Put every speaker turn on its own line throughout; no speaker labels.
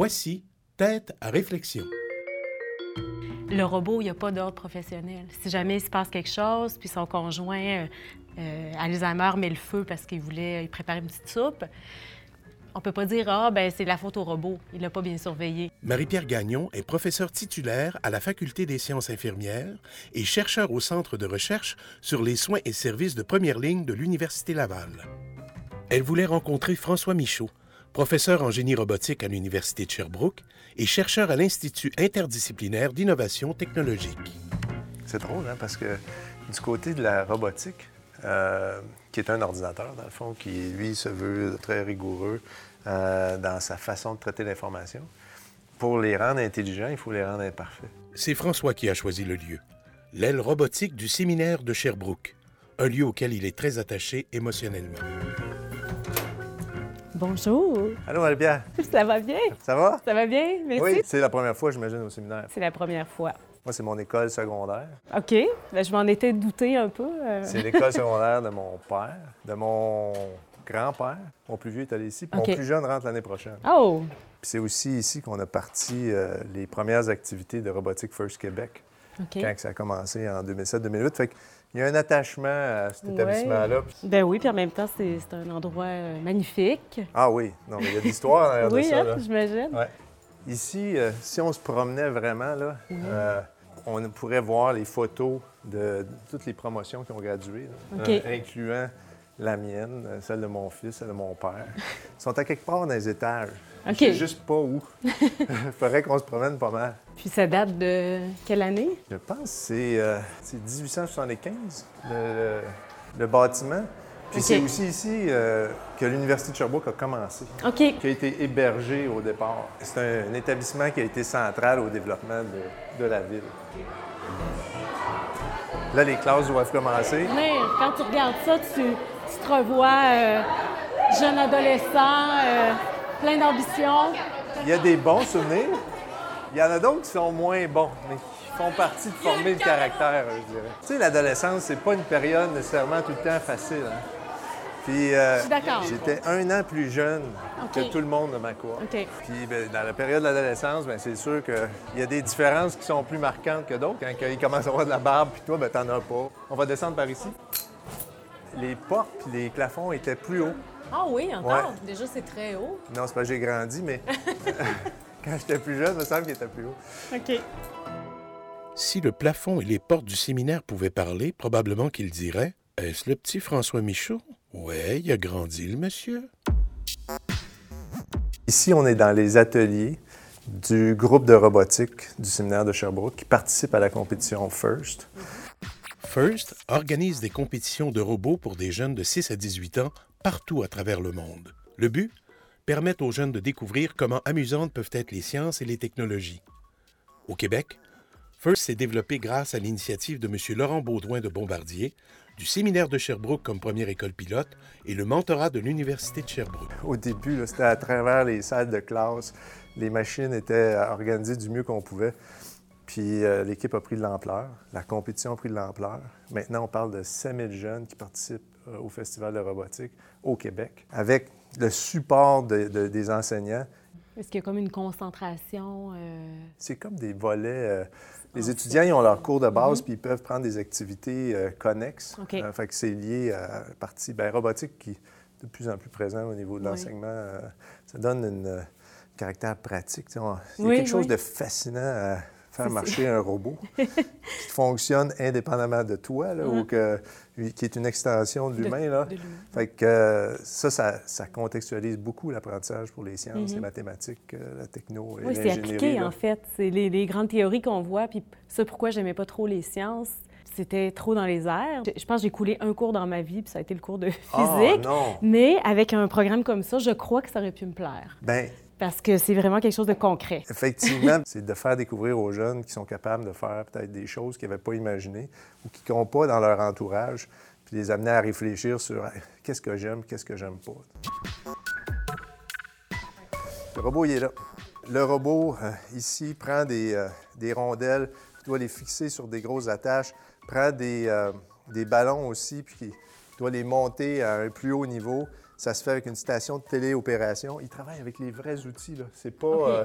Voici Tête à réflexion.
Le robot, il n'y a pas d'ordre professionnel. Si jamais il se passe quelque chose, puis son conjoint, euh, euh, Alzheimer, met le feu parce qu'il voulait préparer une petite soupe, on peut pas dire Ah, ben c'est la faute au robot, il l'a pas bien surveillé.
Marie-Pierre Gagnon est professeure titulaire à la Faculté des sciences infirmières et chercheur au Centre de recherche sur les soins et services de première ligne de l'Université Laval. Elle voulait rencontrer François Michaud, professeur en génie robotique à l'Université de Sherbrooke et chercheur à l'Institut interdisciplinaire d'innovation technologique.
C'est drôle, hein, parce que du côté de la robotique, euh, qui est un ordinateur, dans le fond, qui, lui, se veut très rigoureux euh, dans sa façon de traiter l'information. Pour les rendre intelligents, il faut les rendre imparfaits.
C'est François qui a choisi le lieu, l'aile robotique du séminaire de Sherbrooke, un lieu auquel il est très attaché émotionnellement.
Bonjour.
Allô, Albia.
Ça va bien?
Ça va?
Ça va bien? Merci.
Oui, c'est la première fois, j'imagine, au séminaire.
C'est la première fois.
Moi, c'est mon école secondaire.
OK. Ben, je m'en étais douté un peu. euh.
C'est l'école secondaire de mon père, de mon grand-père. Mon plus vieux est allé ici, puis mon plus jeune rentre l'année prochaine.
Oh!
Puis c'est aussi ici qu'on a parti euh, les premières activités de Robotique First Québec,
OK.
quand ça a commencé en 2007-2008. Fait qu'il y a un attachement à cet établissement-là.
Ben oui, puis en même temps, c'est un endroit euh, magnifique.
Ah oui, non, mais il y a de l'histoire derrière de
Oui,
ça.
hein,
là.
j'imagine.
Ouais. Ici, euh, si on se promenait vraiment, là, euh, on pourrait voir les photos de, de toutes les promotions qui ont gradué, là, euh, incluant la mienne, celle de mon fils, celle de mon père. Ils sont à quelque part dans les étages.
OK.
Je sais juste pas où. Il faudrait qu'on se promène pas mal.
Puis ça date de quelle année?
Je pense que c'est euh, c'est 1875, le, le- le bâtiment. Puis c'est aussi ici euh, que l'Université de Sherbrooke a commencé.
OK.
qui a été hébergé au départ. C'est un, un établissement qui a été central au développement de, de la ville. Là, les classes doivent commencer.
Mais quand tu regardes ça, tu, tu te revois euh, jeune adolescent, euh, plein d'ambition.
Il y a des bons souvenirs. Il y en a d'autres qui sont moins bons, mais qui font partie de former le caractère, je dirais. Tu sais, l'adolescence, c'est pas une période nécessairement tout le temps facile. hein. Puis euh, j'étais un an plus jeune que tout le monde de ma cour. Puis ben, dans la période de l'adolescence, ben, c'est sûr qu'il y a des différences qui sont plus marquantes que d'autres. Quand il commence à avoir de la barbe, puis toi, ben, t'en as pas. On va descendre par ici. Les portes puis les plafonds étaient plus hauts.
Ah oui, encore?
Ouais.
Déjà, c'est très haut.
Non, c'est pas que j'ai grandi, mais quand j'étais plus jeune, il me semble qu'il était plus haut.
OK.
Si le plafond et les portes du séminaire pouvaient parler, probablement qu'il dirait Est-ce le petit François Michaud? Ouais, il a grandi, le monsieur.
Ici, on est dans les ateliers du groupe de robotique du séminaire de Sherbrooke qui participe à la compétition FIRST.
First organise des compétitions de robots pour des jeunes de 6 à 18 ans partout à travers le monde. Le but? Permettre aux jeunes de découvrir comment amusantes peuvent être les sciences et les technologies. Au Québec, First s'est développé grâce à l'initiative de M. Laurent Baudouin de Bombardier, du séminaire de Sherbrooke comme première école pilote et le mentorat de l'Université de Sherbrooke.
Au début, c'était à travers les salles de classe. Les machines étaient euh, organisées du mieux qu'on pouvait. Puis euh, l'équipe a pris de l'ampleur. La compétition a pris de l'ampleur. Maintenant, on parle de 5000 jeunes qui participent au Festival de robotique au Québec, avec le support de- de- des enseignants.
Est-ce qu'il y a comme une concentration? euh,
C'est comme des volets. euh, les étudiants, ils ont leur cours de base, puis ils peuvent prendre des activités euh, connexes.
OK.
Euh, fait que c'est lié à la partie ben, robotique qui est de plus en plus présent au niveau de
Oui.
l'enseignement. euh, ça donne euh, caractère pratique. on- Il y a
Oui,
quelque chose
oui.
de fascinant à faire marcher un robot qui fonctionne indépendamment de toi, là, ou que, qui est une extension de l'humain. Fait que ça, ça, ça contextualise beaucoup l'apprentissage pour les sciences,
Mhm.
les mathématiques, euh, la techno et
Oui, c'est appliqué,
là.
en fait. C'est les, les grandes théories qu'on voit. Puis ça, pourquoi j'aimais pas trop les sciences, c'était trop dans les airs. Je, je pense que j'ai coulé un cours dans ma vie, puis ça a été le cours de
Ah,
physique.
non!
Mais avec un programme comme ça, je crois que ça aurait pu me plaire.
Ben,
Parce que c'est vraiment quelque chose de concret.
effectivement, c'est de faire découvrir aux jeunes qui sont capables de faire peut-être des choses qu'ils n'avaient pas imaginées ou qui n'ont pas dans leur entourage, puis les amener à réfléchir sur qu'est-ce que j'aime, qu'est-ce que j'aime pas. Le robot, il est là. Le robot, euh, ici, prend des, euh, des rondelles, puis doit les fixer sur des grosses attaches, prend des, euh, des ballons aussi, puis doit les monter à un plus haut niveau, Ça se fait avec une station de téléopération. Ils travaillent avec les vrais outils. C'est pas. euh,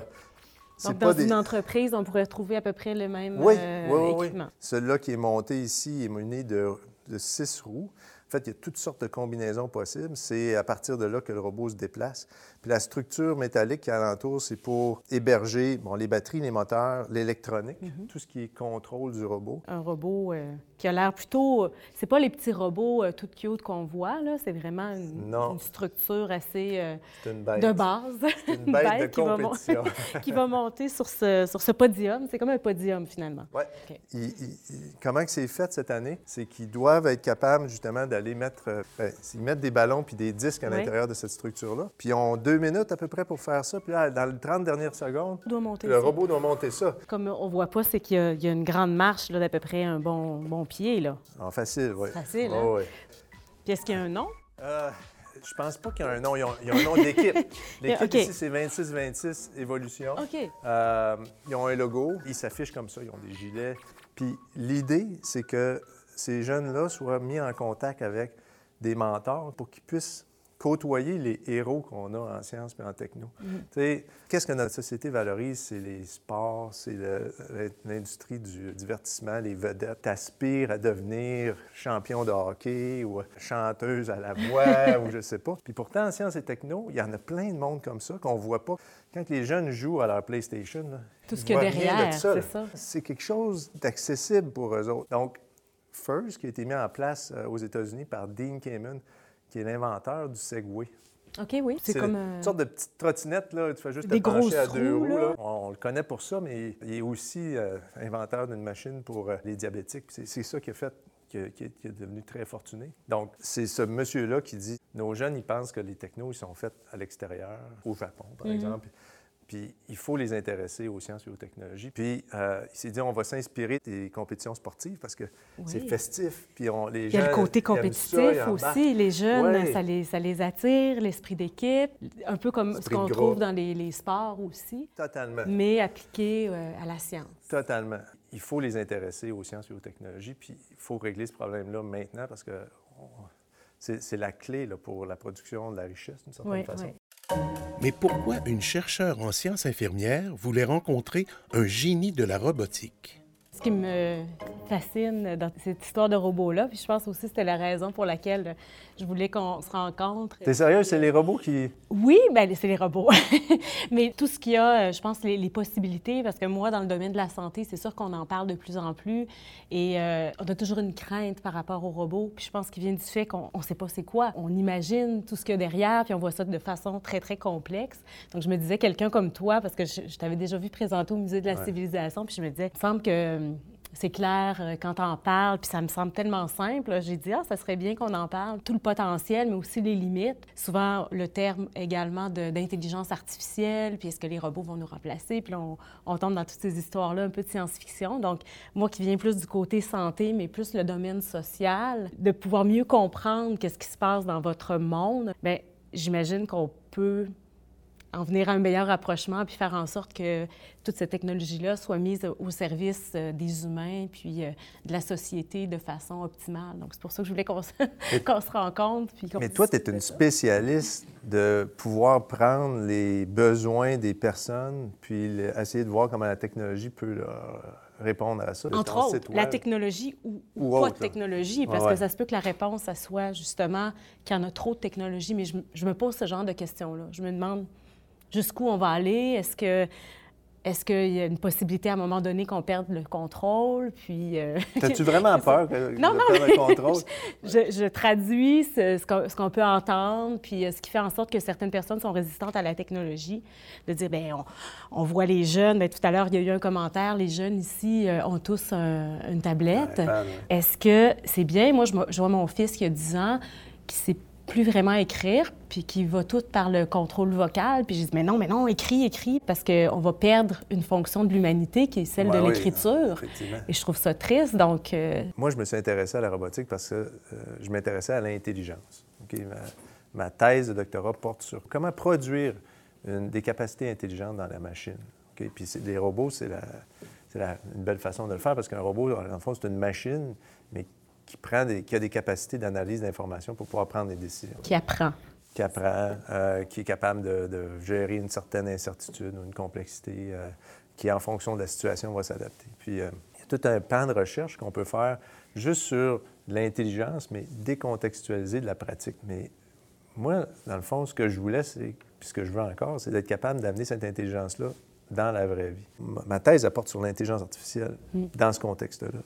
Donc, dans
des-
une entreprise, on pourrait trouver à peu près le même
Oui,
euh,
oui, oui, oui. Celui-là qui est monté ici est muni de, de six roues. En fait, il y a toutes sortes de combinaisons possibles. C'est à partir de là que le robot se déplace. Puis la structure métallique qui est alentour, c'est pour héberger bon, les batteries, les moteurs, l'électronique,
Mhm.
tout ce qui est contrôle du robot.
Un robot euh, qui a l'air plutôt... C'est pas les petits robots euh, tout cute qu'on voit, là. C'est vraiment une, structure assez euh,
une bête.
de base.
C'est une bête, de
qui va, qui monter sur ce, sur ce podium. C'est comme un podium, finalement.
Ils- comment que c'est fait cette année? C'est qu'ils doivent être capables justement d'aller mettre, euh, ben, ils mettent des ballons puis des disques à
Oui.
l'intérieur de cette structure-là. Puis ont deux minutes à peu près pour faire ça. Puis là, dans les 30 dernières secondes,
On doit monter
le robot doit monter ça.
Comme on voit pas, c'est qu'il y, a- il y a une grande marche là, d'à peu près un bon, bon pied, là.
En facile, oui.
Facile,
Ouais,
hein?
ouais.
Puis est-ce qu'il y a un nom?
Euh, je pense pas qu'il y a un nom. Ils ont, ils ont un nom d'équipe. L'équipe
OK.
ici, c'est 26-26 Évolution.
OK.
Euh, ils ont un logo, ils s'affichent comme ça, ils ont des gilets. Puis l'idée, c'est que ces jeunes-là soient mis en contact avec des mentors pour qu'ils puissent côtoyer les héros qu'on a en sciences et en techno. Tu sais, Qu'est-ce que notre société valorise? C'est les sports, c'est l'industrie du divertissement, les vedettes. T'aspires à devenir champion de hockey ou chanteuse à la voix ou je sais pas. Puis pourtant, en sciences et techno, il y en a plein de monde comme ça qu'on voit pas. Quand les jeunes jouent à leur PlayStation, là,
Tout ce
de
derrière, c'est ça.
C'est quelque chose d'accessible pour eux autres. Donc, FIRST, qui a été mis en place euh, aux États-Unis par Dean Kamen, qui est l'inventeur du Segway.
OK, oui. C'est comme... euh,
une sorte de petite trottinette, là. Tu fais juste
Des
te pencher à
grosses
deux
roues,
roues.
là.
là. On, on le connaît pour ça, mais il est aussi euh, inventeur d'une machine pour euh, les diabétiques. C'est c'est ça qui a fait qui, a- qui est- qui est devenu très fortuné. Donc, c'est ce monsieur-là qui dit nos jeunes, ils pensent que les technos, ils sont faits à l'extérieur, au Japon, par
Mhm.
exemple. Puis il faut les intéresser aux sciences et aux technologies. Puis euh, il s'est dit, on va s'inspirer des compétitions sportives parce que c'est festif. Puis on, les
Il y a le côté
ça,
compétitif aussi. Les jeunes, ça, les, ça les attire, l'esprit d'équipe, un peu comme ce qu'on trouve dans les, les sports aussi,
Totalement.
mais appliqué euh, à la science.
Totalement. Il faut les intéresser aux sciences et aux technologies, puis il faut régler ce problème-là maintenant parce que on- c'est c'est la clé là, pour la production de la richesse, d'une certaine
Oui,
façon.
oui.
Mais pourquoi une chercheure en sciences infirmières voulait rencontrer un génie de la robotique?
Ce qui me fascine dans cette histoire de robot-là, puis je pense aussi que c'était la raison pour laquelle je voulais qu'on se rencontre.
T'es sérieux? C'est les robots qui...
Oui, ben c'est les robots. Mais tout ce qu'il y a, euh, je pense, les, les possibilités, parce que moi, dans le domaine de la santé, c'est sûr qu'on en parle de plus en plus. Et euh, on a toujours une crainte par rapport aux robots. Puis je pense qu'il vient du fait qu'on ne sait pas c'est quoi. On imagine tout ce qu'il y a derrière, puis on voit ça de façon très, très complexe. Donc je me disais, quelqu'un comme toi, parce que je, je t'avais déjà vu présenter au Musée de la
Ouais.
civilisation, puis je me disais, il me semble que euh, c'est clair euh, quand on en parle, puis ça me semble tellement simple. J'ai dit, ah, ça serait bien qu'on en parle. Tout le potentiel, mais aussi les limites. Souvent, le terme également d'intelligence artificielle, puis est-ce que les robots vont nous remplacer? Puis on tombe dans toutes ces histoires-là un peu de science-fiction. Donc, moi qui viens plus du côté santé, mais plus le domaine social, de pouvoir mieux comprendre qu'est-ce qui se passe dans votre monde, bien, j'imagine qu'on peut en venir à un meilleur rapprochement puis faire en sorte que toute cette technologie-là soit mise au service euh, des humains puis euh, de la société de façon optimale. Donc, c'est pour ça que je voulais qu'on se, qu'on se rencontre. Puis
Mais toi, tu es une spécialiste de pouvoir prendre les besoins des personnes puis essayer de voir comment la technologie peut leur répondre à ça.
Entre autres,
site
la technologie ou, ou
Ou
pas
autre,
de technologie, parce
ouais.
que ça se peut que la réponse, ça soit justement qu'il y en a trop de technologie. Mais je me pose ce genre de questions-là. Je me demande jusqu'où on va aller? Est-ce que est-ce qu'il y a une possibilité à un moment donné qu'on perde le contrôle? Puis, euh,
T'as-tu vraiment peur que
Non, non, mais
le contrôle?
je, je traduis ce, ce qu'on, peut entendre, puis euh, ce qui fait en sorte que certaines personnes sont résistantes à la technologie. De dire, bien, on, on voit les jeunes, bien, tout à l'heure, il y a eu un commentaire, les jeunes ici euh, ont tous un- une tablette.
Ouais.
Est-ce que c'est bien? Moi, je, je vois mon fils qui a 10 ans, qui sait plus vraiment écrire, puis qui va tout par le contrôle vocal. Puis j'ai dit, mais non, mais non, écris, écris, parce qu'on va perdre une fonction de l'humanité qui est celle
Ouais,
de
oui,
l'écriture.
effectivement.
Et je trouve ça triste, donc... euh,
Moi, je me suis intéressé à la robotique parce que euh, je m'intéressais à l'intelligence. OK? Ma, ma thèse de doctorat porte sur comment produire une- des capacités intelligentes dans la machine. OK? Puis les robots, c'est la- c'est la- une belle façon de le faire parce qu'un robot, le fond, c'est une machine, mais qui, prend des- qui a des capacités d'analyse d'informations pour pouvoir prendre des décisions.
qui apprend.
qui apprend, euh, qui est capable de, gérer une certaine incertitude ou une complexité, euh, qui, en fonction de la situation, va s'adapter. Puis, euh, il y a tout un pan de recherche qu'on peut faire juste sur l'intelligence, mais décontextualiser de la pratique. Mais moi, dans le fond, ce que je voulais, c'est, puis ce que je veux encore, c'est d'être capable d'amener cette intelligence-là dans la vraie vie. Ma thèse apporte sur l'intelligence artificielle mm. dans ce contexte-là.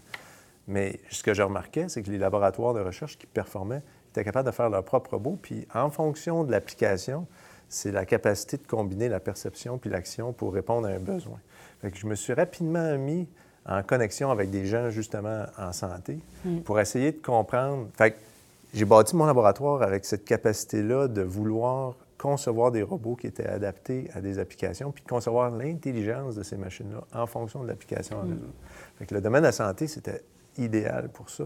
Mais ce que je remarquais, c'est que les laboratoires de recherche qui performaient étaient capables de faire leur propre robot. Puis en fonction de l'application, c'est la capacité de combiner la perception puis l'action pour répondre à un besoin. Fait que je me suis rapidement mis en connexion avec des gens justement en santé mm. pour essayer de comprendre. Fait que j'ai bâti mon laboratoire avec cette capacité-là de vouloir concevoir des robots qui étaient adaptés à des applications, puis de concevoir l'intelligence de ces machines-là en fonction de l'application en mm. Fait que le domaine de la santé, c'était idéal pour ça.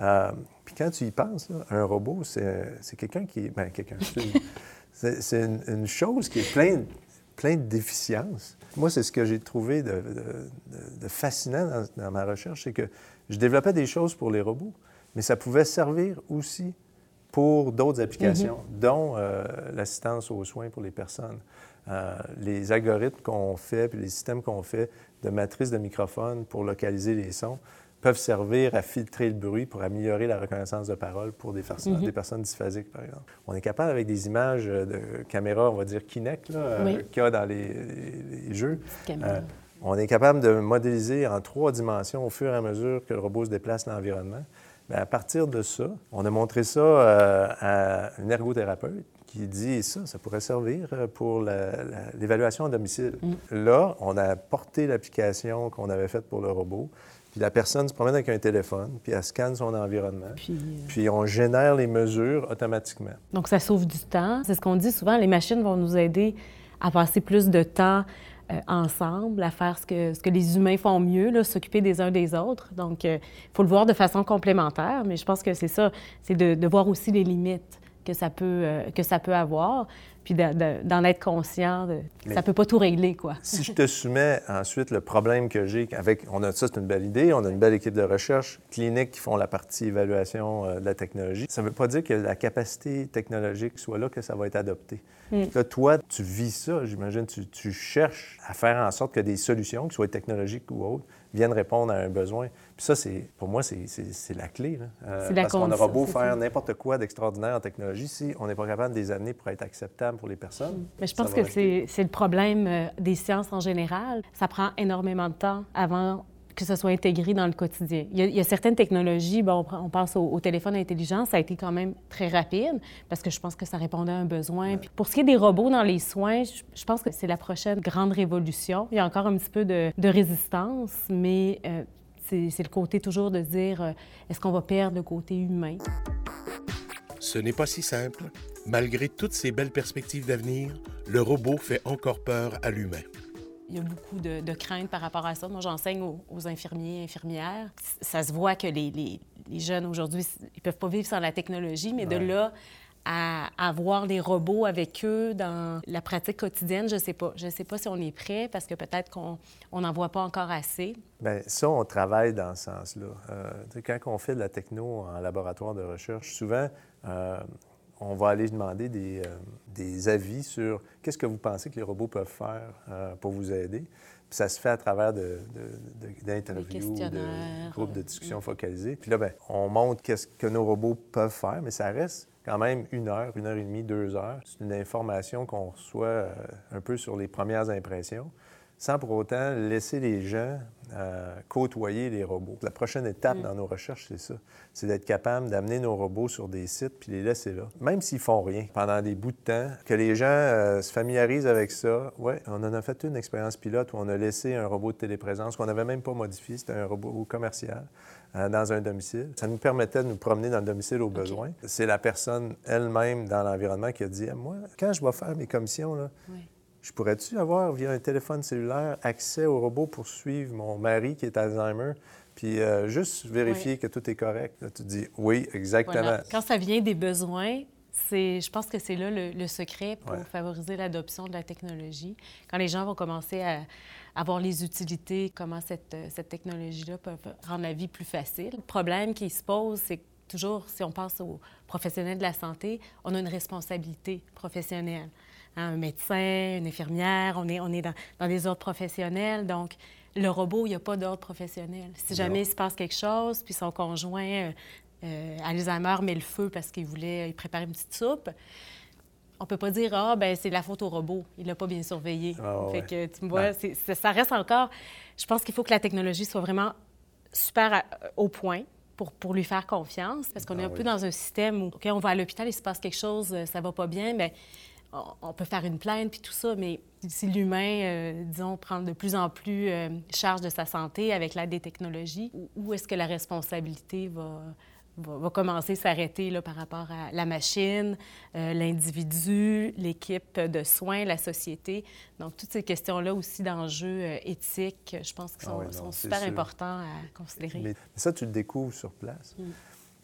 Euh, puis quand tu y penses, un robot, c'est quelqu'un qui est. Ben, quelqu'un. C'est une, chose qui est pleine plein de déficiences. Moi, c'est ce que j'ai trouvé de, fascinant dans, ma recherche, c'est que je développais des choses pour les robots, mais ça pouvait servir aussi pour d'autres applications, mm-hmm. dont euh, l'assistance aux soins pour les personnes. Euh, les algorithmes qu'on fait, puis les systèmes qu'on fait de matrices de microphone pour localiser les sons, peuvent servir à filtrer le bruit pour améliorer la reconnaissance de parole pour des, personnes, mhm. des personnes dysphasiques, par exemple. On est capable, avec des images de caméra, on va dire Kinect, euh, qu'il y a dans les, jeux, euh, on est capable de modéliser en trois dimensions au fur et à mesure que le robot se déplace dans l'environnement. Bien, à partir de ça, on a montré ça euh, à une ergothérapeute qui dit ça, ça pourrait servir pour l'évaluation à domicile. Mm. Là, on a porté l'application qu'on avait faite pour le robot puis la personne se promène avec un téléphone, puis elle scanne son environnement. Puis, euh, on génère les mesures automatiquement.
Donc ça sauve du temps. C'est ce qu'on dit souvent, les machines vont nous aider à passer plus de temps euh, ensemble, à faire ce que, ce que les humains font mieux, s'occuper des uns des autres. Donc, il euh, faut le voir de façon complémentaire, mais je pense que c'est ça, c'est de, de, voir aussi les limites que ça peut, que ça peut avoir puis d'en être conscient. De, ça peut pas tout régler, quoi.
si je te soumets ensuite le problème que j'ai avec... On a ça, c'est une belle idée. On a une belle équipe de recherche clinique qui font la partie évaluation euh, de la technologie. Ça ne veut pas dire que la capacité technologique soit là que ça va être adopté. Mm. Là, toi, tu vis ça, j'imagine. Tu, tu cherches à faire en sorte que des solutions, ce soit technologiques ou autres, viennent répondre à un besoin. Puis ça, c'est, pour moi, c'est, la clé. Euh, parce qu'on aura beau faire n'importe quoi d'extraordinaire en technologie, si on n'est pas capable de les amener pour être acceptable pour les personnes.
Mm. Mais je pense que c'est, le problème euh, des sciences en général. Ça prend énormément de temps avant que ce soit intégré dans le quotidien. Il y a, certaines technologies, bon, on, pense au, téléphone intelligent, ça a été quand même très rapide parce que je pense que ça répondait à un besoin. pour ce qui est des robots dans les soins, je, pense que c'est la prochaine grande révolution. Il y a encore un petit peu de, résistance, mais euh, c'est le côté toujours de dire euh, est-ce qu'on va perdre le côté humain?
Ce n'est pas si simple. Malgré toutes ces belles perspectives d'avenir, le robot fait encore peur à l'humain.
Il y a beaucoup de, craintes par rapport à ça. Moi, j'enseigne aux, infirmiers et infirmières. Ça se voit que les, jeunes aujourd'hui, ils peuvent pas vivre sans la technologie, mais de là à avoir des robots avec eux dans la pratique quotidienne, je sais pas. Je sais pas si on est prêt parce que peut-être qu'on n'en voit pas encore assez.
Bien, ça, on travaille dans ce sens-là. Euh, quand on fait de la techno en laboratoire de recherche, souvent, euh, on va aller demander des, euh, des avis sur qu'est-ce que vous pensez que les robots peuvent faire pour vous aider. Puis ça se fait à travers d'interviews, de, de, groupes de discussion focalisés. Puis là, bien, on montre qu'est-ce que nos robots peuvent faire, mais ça reste quand même une heure, une heure et demie, deux heures. C'est une information qu'on reçoit euh, un peu sur les premières impressions sans pour autant laisser les gens euh, côtoyer les robots. La prochaine étape mm. dans nos recherches, c'est ça. C'est d'être capable d'amener nos robots sur des sites puis les laisser là. Même s'ils font rien pendant des bouts de temps, que les gens euh, se familiarisent avec ça. Oui, on en a fait une expérience pilote où on a laissé un robot de téléprésence qu'on n'avait même pas modifié. C'était un robot commercial euh, dans un domicile. Ça nous permettait de nous promener dans le domicile au besoin. C'est la personne elle-même dans l'environnement qui a dit Moi, quand je vais faire mes commissions, là, je pourrais-tu avoir, via un téléphone cellulaire, accès au robot pour suivre mon mari qui est Alzheimer, puis euh, juste vérifier que tout est correct? Là, tu dis oui, exactement.
Quand ça vient des besoins, c'est, je pense que c'est là le, secret pour favoriser l'adoption de la technologie. Quand les gens vont commencer à, avoir les utilités, comment cette, cette technologie-là peut rendre la vie plus facile. Le problème qui se pose, c'est toujours, si on pense aux professionnels de la santé, on a une responsabilité professionnelle. Hein, un médecin, une infirmière, on est, on est dans, dans des ordres professionnels. Donc, le robot, il n'y a pas d'ordre professionnel. Si jamais il se passe quelque chose, puis son conjoint, euh, euh, Alzheimer, met le feu parce qu'il voulait préparer une petite soupe, on peut pas dire ah ben c'est la faute au robot, il l'a pas bien surveillé.
Ah,
fait que tu vois, ça reste encore. Je pense qu'il faut que la technologie soit vraiment super au point pour, pour, lui faire confiance, parce qu'on est ah un peu dans un système où on va à l'hôpital, il se passe quelque chose, euh, ça va pas bien, mais on peut faire une plainte puis tout ça, mais si l'humain, euh, disons, prend de plus en plus euh, charge de sa santé avec l'aide des technologies, où est-ce que la responsabilité va, va, commencer à s'arrêter par rapport à la machine, euh, l'individu, l'équipe de soins, la société? Donc, toutes ces questions-là aussi d'enjeux éthiques, je pense, qui ah sont, super importants à considérer.
Mais ça, tu le découvres sur place. Mm.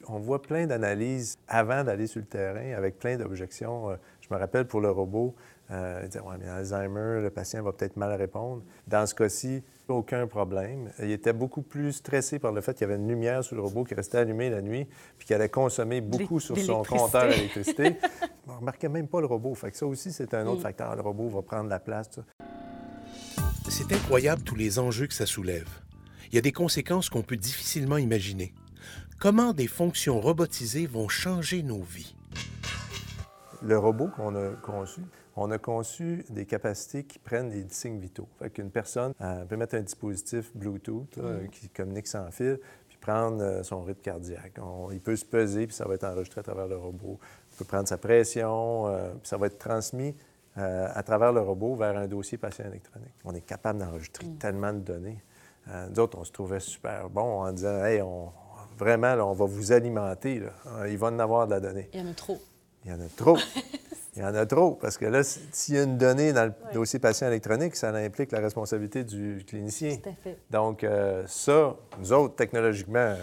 On voit plein d'analyses avant d'aller sur le terrain avec plein d'objections. Je me rappelle pour le robot, euh, disait, ouais, mais Alzheimer, le patient va peut-être mal répondre. Dans ce cas-ci, aucun problème. Il était beaucoup plus stressé par le fait qu'il y avait une lumière sur le robot qui restait allumée la nuit, puis qu'il allait consommer beaucoup sur son compteur d'électricité. On ne remarquait même pas le robot. Fait que ça aussi, c'est un autre mm. facteur. Le robot va prendre la place.
C'est incroyable tous les enjeux que ça soulève. Il y a des conséquences qu'on peut difficilement imaginer. Comment des fonctions robotisées vont changer nos vies?
Le robot qu'on a conçu, on a conçu des capacités qui prennent des signes vitaux. Fait qu'une personne euh, peut mettre un dispositif Bluetooth mm. qui communique sans fil, puis prendre euh, son rythme cardiaque. il peut se peser, puis ça va être enregistré à travers le robot. Il peut prendre sa pression, euh, puis ça va être transmis à travers le robot vers un dossier patient électronique. On est capable d'enregistrer mm. tellement de données. nous autres, on se trouvait super bon en disant, hey, on, vraiment, on va vous alimenter. Il va en avoir de la donnée.
Il y en a trop.
Il y en a trop. Il y en a trop, parce que là, s'il y a une donnée dans le dossier patient électronique, ça implique la responsabilité du clinicien.
Tout à fait.
Donc, euh, ça, nous autres, technologiquement...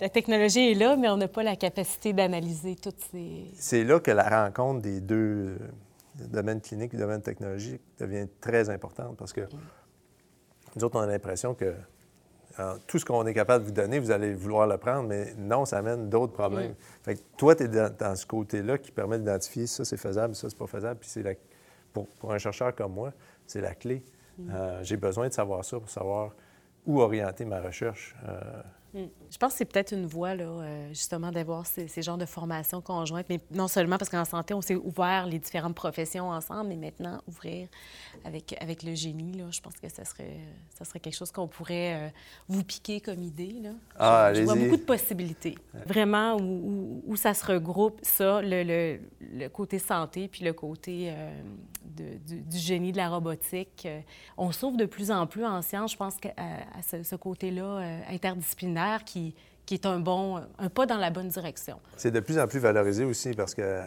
La technologie est là, mais on n'a pas la capacité d'analyser toutes ces...
C'est là que la rencontre des deux euh, domaines cliniques et domaine technologique devient très importante, parce que nous autres, on a l'impression que tout ce qu'on est capable de vous donner, vous allez vouloir le prendre, mais non, ça amène d'autres problèmes. Fait que toi, tu es dans, ce côté-là qui permet d'identifier ça, c'est faisable, ça, c'est pas faisable. Puis c'est la... pour, pour, un chercheur comme moi, c'est la clé. Mm. Euh, j'ai besoin de savoir ça pour savoir où orienter ma recherche. Euh,
Mm. Je pense que c'est peut-être une voie, là, euh, justement, d'avoir ces, ces, genres de formations conjointes, mais non seulement parce qu'en santé, on s'est ouvert les différentes professions ensemble, mais maintenant, ouvrir avec, avec le génie, là, je pense que ça serait, ça serait quelque chose qu'on pourrait euh, vous piquer comme idée. Là.
Ah,
je, vois beaucoup de possibilités. Vraiment, où, où, ça se regroupe, ça, le, le, le, côté santé, puis le côté euh, du, génie de la robotique. On s'ouvre de plus en plus en sciences, je pense, à, à ce, côté-là euh, interdisciplinaire qui, qui est un bon, un pas dans la bonne direction.
C'est de plus en plus valorisé aussi parce que euh,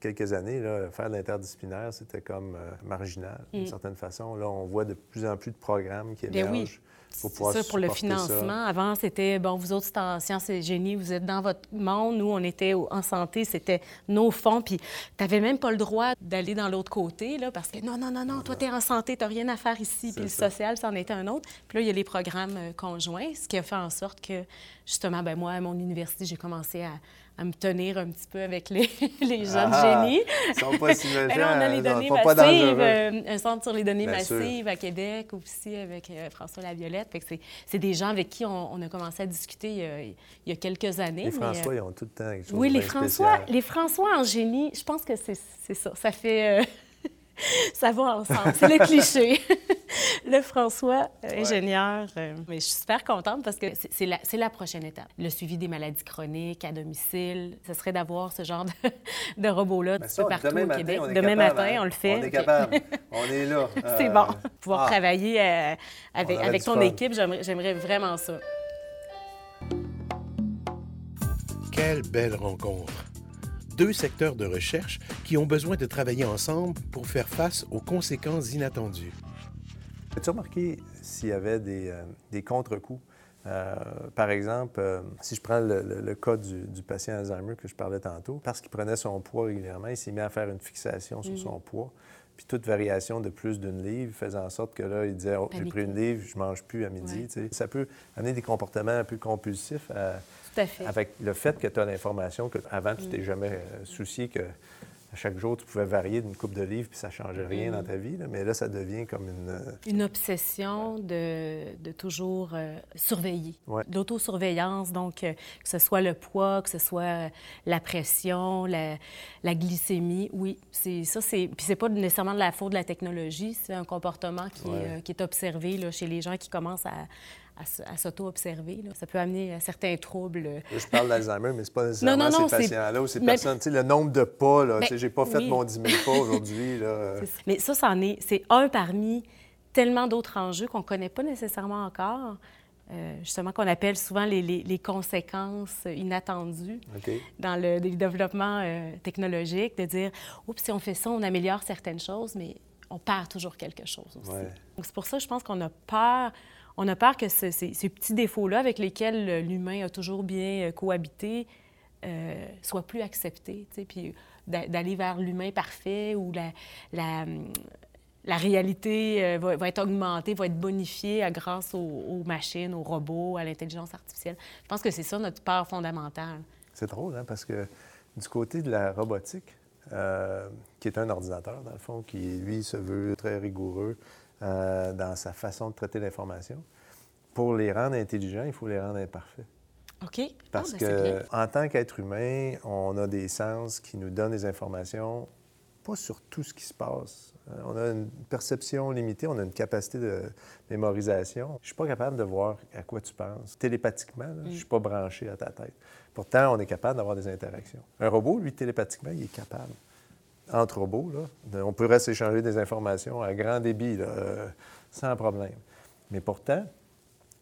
quelques années, là, faire de l'interdisciplinaire, c'était comme marginal, d'une mm. certaine façon. Là, on voit de plus en plus de programmes qui
ben
émergent.
C'est ça pour le financement. Avant, c'était, bon, vous autres, c'est en sciences et génie, vous êtes dans votre monde. Nous, on était en santé, c'était nos fonds. Puis, tu n'avais même pas le droit d'aller dans l'autre côté, là, parce que non, non, non, non, toi, tu es en santé, tu n'as rien à faire ici. Puis, le social, c'en était un autre. Puis là, il y a les programmes euh, conjoints, ce qui a fait en sorte que, justement, ben moi, à mon université, j'ai commencé à, à me tenir un petit peu avec les, les jeunes ah, génies.
Ils sont pas si méchants.
on a les données massives, euh, un centre sur les données massives à Québec aussi avec euh, François Laviolette. c'est des gens avec qui on, a commencé à discuter il y a, quelques années.
Les François, ils ont tout le temps quelque chose
Oui,
les
François, les François en génie, je pense que c'est ça. Ça fait... ça va ensemble. C'est le cliché. Le François, euh, ingénieur. Euh, mais je suis super contente parce que c'est la, la, prochaine étape. Le suivi des maladies chroniques à domicile, ce serait d'avoir ce genre de, de robot-là ben partout au Québec.
demain
matin,
hein.
on le fait.
On est capable. on est là.
c'est bon. Euh, Pouvoir ah. travailler avec, avec ton équipe, j'aimerais vraiment ça.
Quelle belle rencontre! deux secteurs de recherche qui ont besoin de travailler ensemble pour faire face aux conséquences inattendues.
As-tu remarqué s'il y avait des, euh, contre-coups? Euh, par exemple, euh, si je prends le, cas du, patient Alzheimer que je parlais tantôt, parce qu'il prenait son poids régulièrement, il s'est mis à faire une fixation sur mm. son poids. Puis toute variation de plus d'une livre faisait en sorte que là, il disait oh, J'ai pris une livre, je mange plus à midi. Ça peut amener des comportements un peu compulsifs à,
à fait.
Avec le fait que tu as l'information, que avant tu t'es jamais euh, soucié que à chaque jour, tu pouvais varier d'une coupe de livres, puis ça ne changeait rien dans ta vie. là. Mais là, ça devient comme une... euh,
Une obsession de, de toujours euh, surveiller.
Ouais.
L'autosurveillance, donc, euh, que ce soit le poids, que ce soit la pression, la, la glycémie, oui, c'est ça, c'est... Puis c'est pas nécessairement de la faute de la technologie, c'est un comportement qui,
Ouais.
euh, qui est observé là, chez les gens qui commencent à, à, s'auto-observer. Ça peut amener à certains troubles. euh,
je parle d'Alzheimer, mais c'est pas nécessairement
Non, non, non,
ces patients-là ou ces
mais-
personnes. Le nombre de pas, là, sais, j'ai pas fait
oui.
mon 10 000 pas aujourd'hui. Euh.
Mais ça, c'en est, c'est un parmi tellement d'autres enjeux qu'on ne connaît pas nécessairement encore, euh, justement qu'on appelle souvent les, les- les conséquences inattendues dans le, le développement euh, technologique, de dire, oups, si on fait ça, on améliore certaines choses, mais on perd toujours quelque chose aussi.
Ouais.
Donc c'est pour ça que je pense qu'on a peur. On a peur que ce- ces, petits défauts-là avec lesquels euh, l'humain a toujours bien euh, cohabité euh, soient plus acceptés, puis d'a- d'aller vers l'humain parfait où la, la, la réalité va, être augmentée, va être bonifiée grâce aux, machines, aux robots, à l'intelligence artificielle. Je pense que c'est ça notre peur fondamentale.
C'est drôle, hein, parce que du côté de la robotique, qui est un ordinateur, dans le fond, qui, lui, se veut très rigoureux euh, dans sa façon de traiter l'information, pour les rendre intelligents, il faut les rendre imparfaits.
OK?
Parce
Ah, ben, c'est bien.
que en tant qu'être humain, on a des sens qui nous donnent des informations, pas sur tout ce qui se passe. Euh, On a une perception limitée, on a une capacité de mémorisation. Je suis pas capable de voir à quoi tu penses. Télépathiquement, là, je suis pas branché à ta tête. Pourtant, on est capable d'avoir des interactions. Un robot, lui, télépathiquement, il est capable. Entre robots, là, on pourrait s'échanger des informations à grand débit, là, euh, sans problème. Mais pourtant,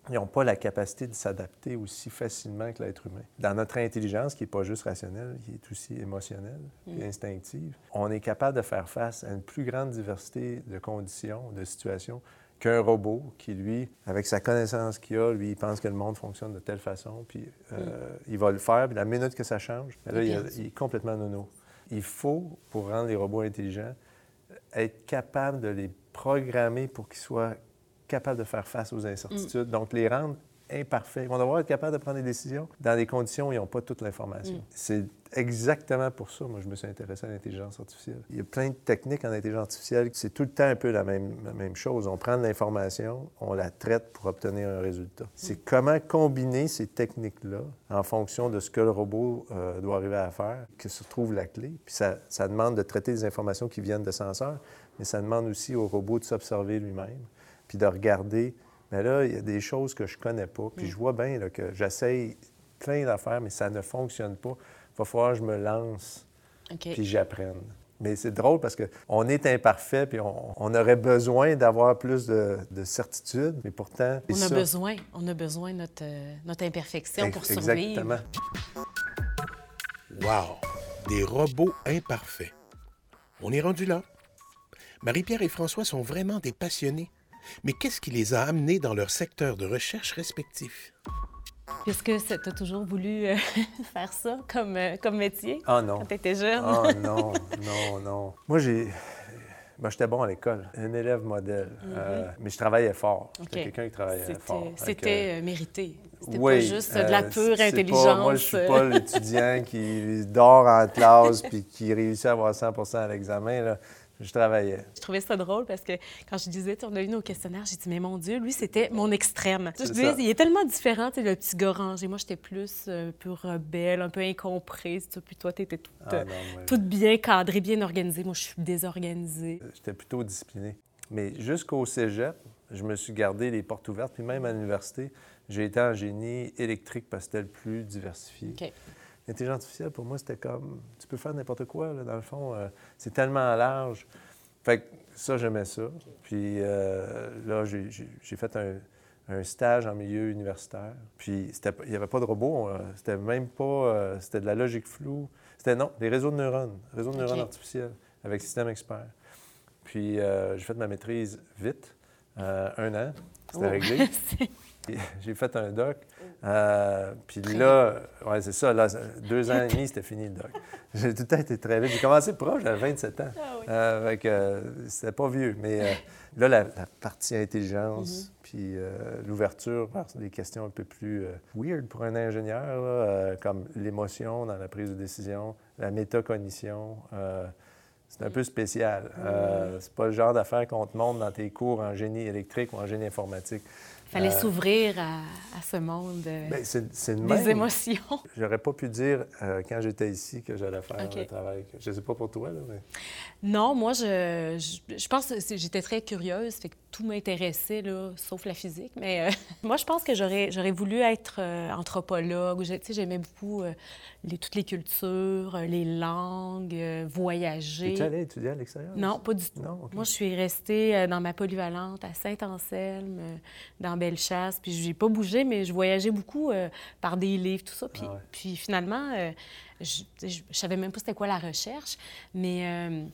ils n'ont pas la capacité de s'adapter aussi facilement que l'être humain. Dans notre intelligence, qui n'est pas juste rationnelle, qui est aussi émotionnelle et instinctive, on est capable de faire face à une plus grande diversité de conditions, de situations qu'un robot qui, lui, avec sa connaissance qu'il a, lui, il pense que le monde fonctionne de telle façon, puis euh, il va le faire, puis la minute que ça change, là, il, il est complètement nono. Il faut, pour rendre les robots intelligents, être capable de les programmer pour qu'ils soient capables de faire face aux incertitudes. Donc, les rendre imparfaits. Ils vont devoir être capables de prendre des décisions dans des conditions où ils n'ont pas toute l'information. C'est exactement pour ça, moi, je me suis intéressé à l'intelligence artificielle. Il y a plein de techniques en intelligence artificielle. C'est tout le temps un peu la même, la même chose. On prend de l'information, on la traite pour obtenir un résultat. C'est comment combiner ces techniques-là en fonction de ce que le robot euh, doit arriver à faire que se trouve la clé. Puis ça, ça demande de traiter des informations qui viennent de senseurs, mais ça demande aussi au robot de s'observer lui-même, puis de regarder. Mais là, il y a des choses que je connais pas, puis je vois bien là, que j'essaye plein d'affaires, mais ça ne fonctionne pas. Il va falloir que je me lance,
OK.
puis j'apprenne. Mais c'est drôle parce qu'on est imparfait, puis on, on aurait besoin d'avoir plus de, de certitude, mais pourtant...
On a
ça.
besoin, on a besoin de notre, euh, notre imperfection pour survivre.
Exactement.
Wow! Des robots imparfaits. On est rendu là. Marie-Pierre et François sont vraiment des passionnés. Mais qu'est-ce qui les a amenés dans leur secteur de recherche respectif?
Puisque tu as toujours voulu euh, faire ça comme, euh, comme métier
Ah non.
quand tu étais jeune?
Ah non, non, non. Moi, j'ai... Ben, j'étais bon à l'école, un élève modèle, Euh, mais je travaillais fort. J'étais
Mhm. OK.
quelqu'un qui travaillait fort. Que-
C'était euh, mérité. C'était
Oui,
pas juste de la
euh,
pure
c'est pas-
intelligence.
moi, je suis pas l'étudiant qui dort en classe puis qui réussit à avoir 100% à l'examen. Je travaillais.
Je trouvais ça drôle parce que quand je disais, on a eu nos questionnaires, j'ai dit, mais mon Dieu, lui, c'était mon extrême. Je disais, il est tellement différent, tu le petit gars rangé. Moi, j'étais plus euh, un peu rebelle, un peu incomprise. Puis toi, tu étais toute,
Ah non,
toute bien cadrée, bien organisée. Moi, je suis désorganisée.
J'étais plutôt discipliné. Mais jusqu'au cégep, je me suis gardé les portes ouvertes. Puis même à l'université, j'ai été en génie électrique parce que c'était le plus diversifié. L'intelligence artificielle, pour moi, c'était comme, tu peux faire n'importe quoi, là, dans le fond. euh, c'est tellement large. Fait que ça, j'aimais ça. Puis euh, là, j'ai- fait un, un stage en milieu universitaire. Puis il n'y avait pas de robot. euh, c'était même pas... euh, c'était de la logique floue. C'était, non, des réseaux de neurones. Réseaux de neurones artificiels avec système expert. Puis euh, j'ai fait ma maîtrise vite. un an, c'était
Oh.
réglé. J'ai fait un doc. Euh, puis là, ouais, c'est ça, là, deux ans et demi, c'était fini le doc. J'ai tout le temps été très vite. J'ai commencé proche, j'avais 27 ans.
Ah oui.
Euh, euh, c'était pas vieux. Mais là, la, la partie
Mm-hmm.
intelligence, puis euh, l'ouverture vers des questions un peu plus weird pour un ingénieur, là, comme l'émotion dans la prise de décision, la métacognition. c'est un peu spécial. Euh, c'est pas le genre d'affaires qu'on te montre dans tes cours en génie électrique ou en génie informatique.
Fallait
Euh,
s'ouvrir à, à ce monde euh,
Ben,
des émotions.
J'aurais pas pu dire euh, quand j'étais ici que j'allais faire
OK.
le travail. Je sais pas pour toi, là, mais...
Non, moi, je, je, je pense que j'étais très curieuse, fait que tout m'intéressait, là, sauf la physique. Mais euh, moi, je pense que j'aurais, j'aurais voulu être anthropologue. Tu sais, j'aimais beaucoup les, toutes les cultures, les langues, voyager.
Es-tu allé étudier à l'extérieur?
Non, pas du tout.
Non.
Moi, je suis restée dans ma polyvalente à Saint-Anselme, euh, dans Bellechasse. Puis, j'ai pas bougé, mais je voyageais beaucoup euh, par des livres, tout ça. Puis,
Ah ouais.
puis finalement, euh, je, je, je savais même pas c'était quoi la recherche, mais euh,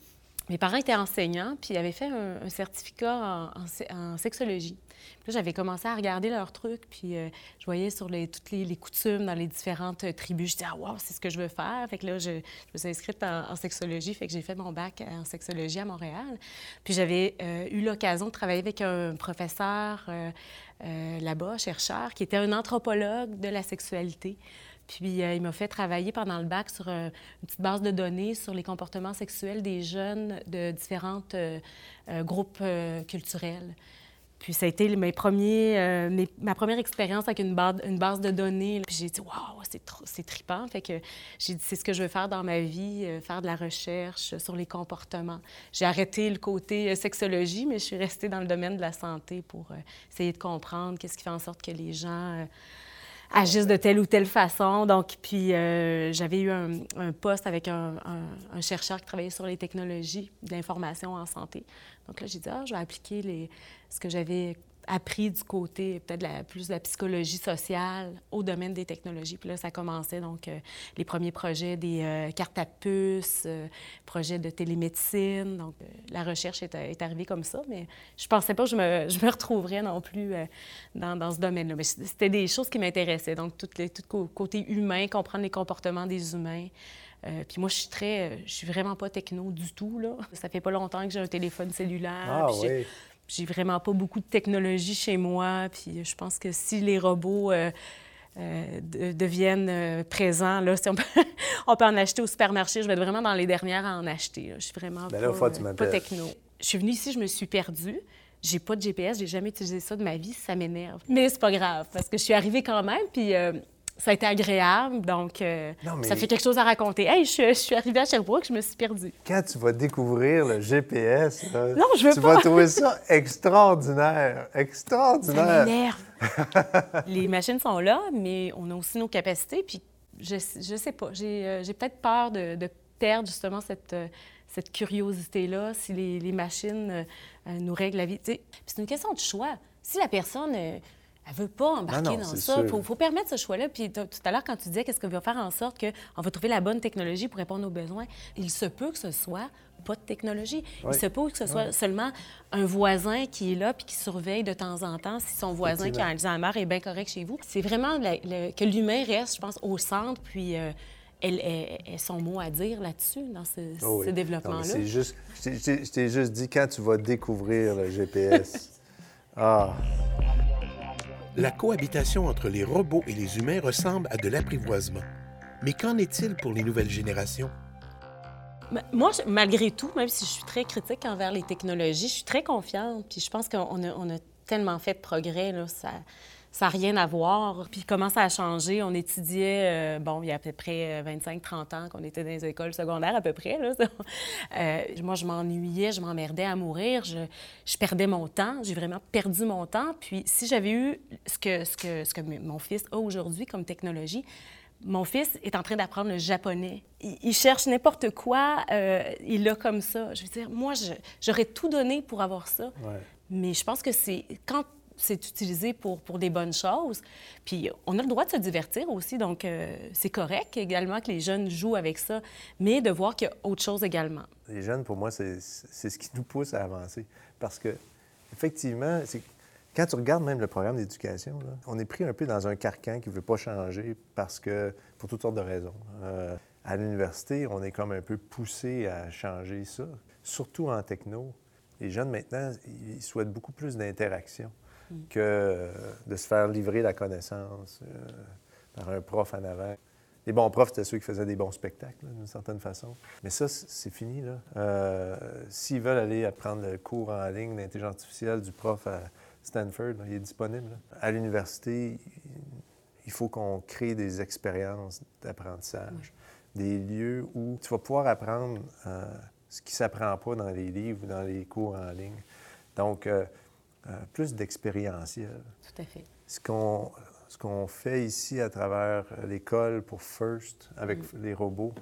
mes parents étaient enseignants, puis ils avaient fait un, un certificat en, en en sexologie. Puis j'avais commencé à regarder leurs trucs, puis euh, je voyais sur toutes les, coutumes dans les différentes euh, tribus. Je disais, ah, wow, c'est ce que je veux faire. Fait que là, je, me suis inscrite en, sexologie, fait que j'ai fait mon bac en sexologie à Montréal. Puis j'avais euh, eu l'occasion de travailler avec un professeur là-bas, chercheur, qui était un anthropologue de la sexualité. Puis il m'a fait travailler pendant le bac sur une petite base de données sur les comportements sexuels des jeunes de différents groupes culturels. Puis ça a été mes premiers, euh, mes- ma première expérience avec une base, une base de données. Puis j'ai dit, waouh, c'est c'est trippant. Fait que j'ai dit, c'est ce que je veux faire dans ma vie, euh, faire de la recherche sur les comportements. J'ai arrêté le côté euh, sexologie, mais je suis restée dans le domaine de la santé pour essayer de comprendre qu'est-ce qui fait en sorte que les gens agissent de telle ou telle façon. Donc, puis j'avais eu un, poste avec un, un- un chercheur qui travaillait sur les technologies de l'information en santé. Donc là, j'ai dit, ah, je vais appliquer les, ce que j'avais appris du côté peut-être la, plus de la psychologie sociale au domaine des technologies. Puis là, ça commençait donc euh, les premiers projets des euh, cartes à puce, euh, projets de télémédecine. Donc euh, la recherche est, est arrivée comme ça, mais je pensais pas que je me, je me retrouverais non plus dans, dans ce domaine-là. Mais c'était des choses qui m'intéressaient. Donc tout le tout côté humain, comprendre les comportements des humains. Euh, puis moi, je suis très, je suis vraiment pas techno du tout là. Ça fait pas longtemps que j'ai un téléphone cellulaire.
Ah oui.
J'ai vraiment pas beaucoup de technologie chez moi. Puis je pense que si les robots euh, euh, de- deviennent euh, présents, là, si on, peut, on peut en acheter au supermarché, je vais être vraiment dans les dernières à en acheter. là. Je suis vraiment
Ben
pas,
là,
techno. Je suis venue ici, je me suis perdue. J'ai pas de GPS, j'ai jamais utilisé ça de ma vie, ça m'énerve. Mais c'est pas grave, parce que je suis arrivée quand même, puis ça a été agréable, donc euh,
Non, mais-
ça fait quelque chose à raconter. Hey, je, je suis arrivée à Sherbrooke, je me suis perdue.
Quand tu vas découvrir le GPS, là,
Non, je veux
tu
pas.
vas trouver ça extraordinaire.
Ça
Extraordinaire.
m'énerve. les machines sont là, mais on a aussi nos capacités. Puis je, je sais pas, j'ai euh, j'ai peut-être peur de, de perdre justement cette, euh, cette curiosité-là si les, les machines euh, nous règlent la vie. C'est une question de choix. Si la personne, elle veut pas embarquer
Non, non,
dans ça, il faut, faut permettre ce choix-là. Puis tout à l'heure, quand tu disais qu'est-ce qu'on va faire en sorte qu'on va trouver la bonne technologie pour répondre aux besoins, il se peut que ce soit pas de technologie.
Oui.
Il se peut que ce soit seulement un voisin qui est là puis qui surveille de temps en temps si son voisin qui a Alzheimer est bien correct chez vous. C'est vraiment la- que l'humain reste, je pense, au centre, puis euh, elle, elle- son mot à dire là-dessus, dans ce,
Oh oui.
ce
Non, mais
développement-là.
C'est juste, je t'ai juste dit quand tu vas découvrir le GPS. ah,
La cohabitation entre les robots et les humains ressemble à de l'apprivoisement. Mais qu'en est-il pour les nouvelles générations?
Moi, malgré tout, même si je suis très critique envers les technologies, je suis très confiante. Puis je pense qu'on a, on a tellement fait de progrès, là, ça ça n'a rien à voir. Puis comment ça a changé? On étudiait, euh, bon, il y a à peu près 25-30 ans qu'on était dans les écoles secondaires, à peu près. Là. Euh, moi, je m'ennuyais, je m'emmerdais à mourir, je, je perdais mon temps, j'ai vraiment perdu mon temps. Puis si j'avais eu ce que, ce que, ce que mon fils a aujourd'hui comme technologie, mon fils est en train d'apprendre le japonais. Il, il cherche n'importe quoi, euh, il l'a comme ça. Je veux dire, moi, j'aurais tout donné pour avoir ça.
ouais.
Mais je pense que c'est quand c'est utilisé pour, pour des bonnes choses. Puis on a le droit de se divertir aussi, donc euh, c'est correct également que les jeunes jouent avec ça, mais de voir qu'il y a autre chose également.
Les jeunes, pour moi, c'est ce qui nous pousse à avancer. Parce que effectivement, quand tu regardes même le programme d'éducation, on est pris un peu dans un carcan qui ne veut pas changer parce que, pour toutes sortes de raisons. Euh, à l'université, on est comme un peu poussé à changer ça, surtout en techno. Les jeunes maintenant, ils souhaitent beaucoup plus d'interaction. Que euh, de se faire livrer la connaissance euh, par un prof en avant. Les bons profs, c'était ceux qui faisaient des bons spectacles, d'une certaine façon. Mais ça, c'est fini. Là. S'ils veulent aller apprendre le cours en ligne d'intelligence artificielle du prof à Stanford, il est disponible. À l'université, il faut qu'on crée des expériences d'apprentissage, des lieux où tu vas pouvoir apprendre euh, ce qui ne s'apprend pas dans les livres ou dans les cours en ligne. Donc, euh, euh, plus d'expérientiel.
Tout à fait.
Ce qu'on, ce qu'on fait ici à travers l'école pour FIRST avec mm. les robots,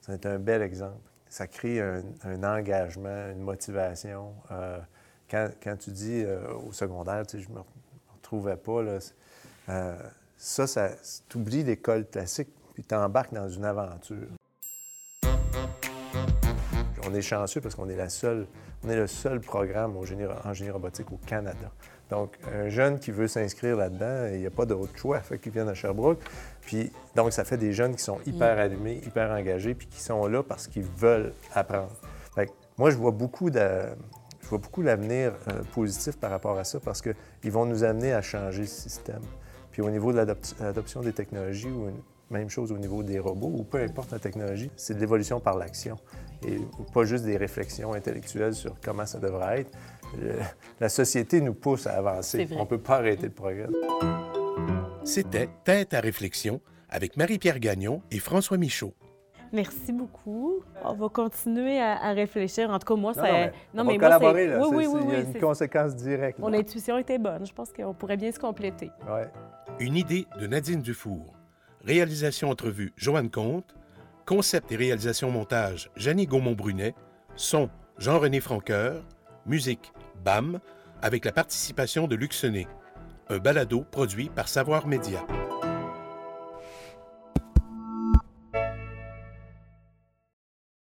c'est un bel exemple. Ça crée un, un engagement, une motivation. Quand, tu dis euh, au secondaire, tu sais, je ne me retrouvais pas, là, euh, ça, ça tu oublies l'école classique, puis tu embarques dans une aventure. On est chanceux parce qu'on est la seule, on est le seul programme en génie, robotique au Canada. Donc, un jeune qui veut s'inscrire là-dedans, il n'y a pas d'autre choix, fait qu'il vient à Sherbrooke. Puis, donc, ça fait des jeunes qui sont hyper mm. allumés, hyper engagés, puis qui sont là parce qu'ils veulent apprendre. Fait moi, je vois beaucoup de, je vois beaucoup l'avenir euh, positif par rapport à ça parce qu'ils vont nous amener à changer le système. Puis au niveau de l'adoption des technologies, ou même chose au niveau des robots, ou peu importe la technologie, c'est de l'évolution par l'action et pas juste des réflexions intellectuelles sur comment ça devrait être. la société nous pousse à avancer. On ne peut pas arrêter le progrès.
C'était Tête à réflexion avec Marie-Pierre Gagnon et François Michaud.
Merci beaucoup. On va continuer à, réfléchir. En tout cas, moi, ça.
Non, mais, on va collaborer, là. Oui, oui, oui, a une conséquence directe.
Mon intuition était bonne. Je pense qu'on pourrait bien se compléter.
Ouais.
Une idée de Nadine Dufour. Réalisation entrevue Joanne Comte. Concept et réalisation montage Jannie Gaumont-Brunet. Son Jean-René Franqueur. Musique BAM avec la participation de Luxonné. Un balado produit par Savoir Média.